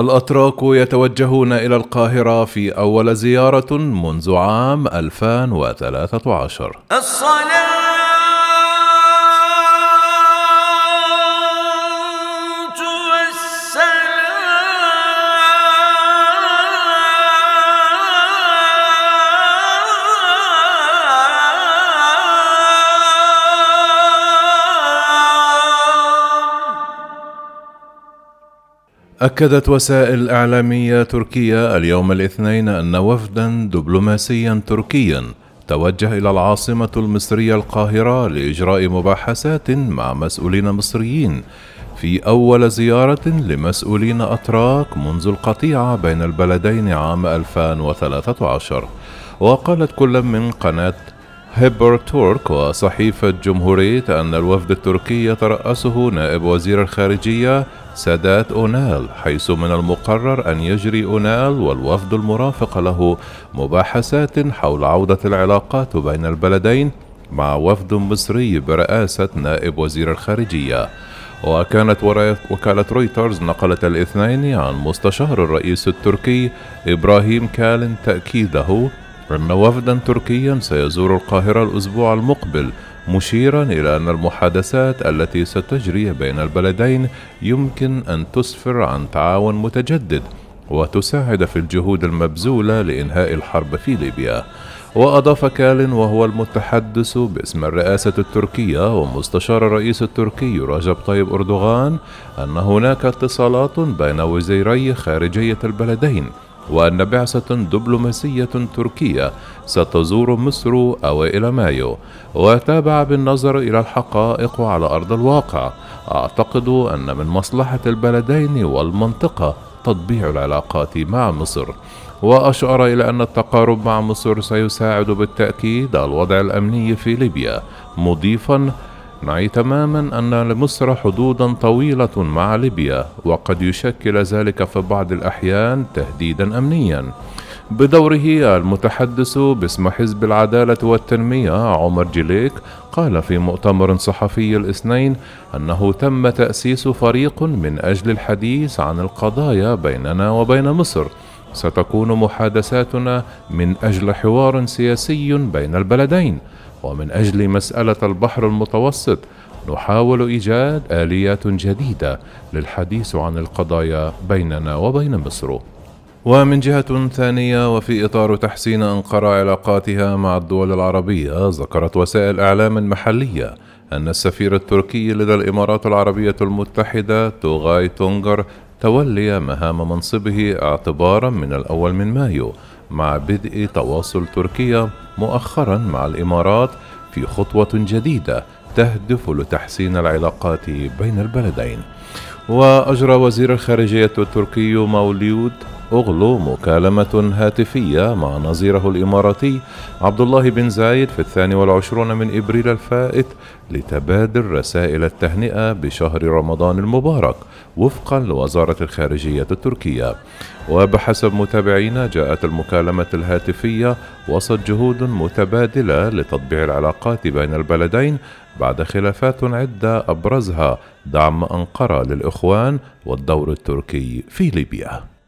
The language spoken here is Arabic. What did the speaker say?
الأتراك يتوجهون إلى القاهرة في أول زيارة منذ عام 2013 الصلاة أكدت وسائل إعلامية تركية اليوم الاثنين أن وفدا دبلوماسيا تركيا. توجه إلى العاصمة المصرية القاهرة لإجراء مباحثات مع مسؤولين مصريين في أول زيارة لمسؤولين أتراك منذ القطيعة بين البلدين عام 2013 وقالت كل من قناة هيبر تورك وصحيفة جمهورية أن الوفد التركي يترأسه نائب وزير الخارجية سادات أونال حيث من المقرر أن يجري أونال والوفد المرافق له مباحثات حول عودة العلاقات بين البلدين مع وفد مصري برئاسة نائب وزير الخارجية. وكانت وكالة رويترز نقلت الاثنين عن مستشار الرئيس التركي إبراهيم كالن تأكيده أن وفدا تركيا سيزور القاهرة الأسبوع المقبل مشيرا إلى أن المحادثات التي ستجري بين البلدين يمكن أن تسفر عن تعاون متجدد وتساعد في الجهود المبذولة لإنهاء الحرب في ليبيا. وأضاف كالن وهو المتحدث باسم الرئاسة التركية ومستشار الرئيس التركي رجب طيب أردوغان أن هناك اتصالات بين وزيري خارجية البلدين. وأن بعثة دبلوماسية تركية ستزور مصر أوائل مايو. وتابع بالنظر إلى الحقائق على أرض الواقع. أعتقد أن من مصلحة البلدين والمنطقة تطبيع العلاقات مع مصر. وأشار إلى أن التقارب مع مصر سيساعد بالتأكيد الوضع الأمني في ليبيا مضيفا نعي تماما أن لمصر حدودا طويلة مع ليبيا وقد يشكل ذلك في بعض الأحيان تهديدا أمنيا. بدوره المتحدث باسم حزب العدالة والتنمية عمر جليك قال في مؤتمر صحفي الاثنين أنه تم تأسيس فريق من أجل الحديث عن القضايا بيننا وبين مصر. ستكون محادثاتنا من أجل حوار سياسي بين البلدين. ومن أجل مسألة البحر المتوسط نحاول إيجاد آليات جديدة للحديث عن القضايا بيننا وبين مصر. ومن جهة ثانية وفي إطار تحسين أنقرة علاقاتها مع الدول العربية ذكرت وسائل إعلام محلية أن السفير التركي لدى الإمارات العربية المتحدة توغاي تونغر تولي مهام منصبه اعتبارا من الأول من مايو مع بدء تواصل تركيا مؤخرا مع الإمارات في خطوة جديدة تهدف لتحسين العلاقات بين البلدين. وأجرى وزير الخارجية التركي مولود أغلو مكالمة هاتفية مع نظيره الإماراتي عبد الله بن زايد في الثاني والعشرون من إبريل الفائت لتبادل رسائل التهنئة بشهر رمضان المبارك وفقا لوزارة الخارجية التركية. وبحسب متابعينا جاءت المكالمة الهاتفية وسط جهود متبادلة لتطبيع العلاقات بين البلدين بعد خلافات عدة أبرزها دعم أنقرة للإخوان والدور التركي في ليبيا.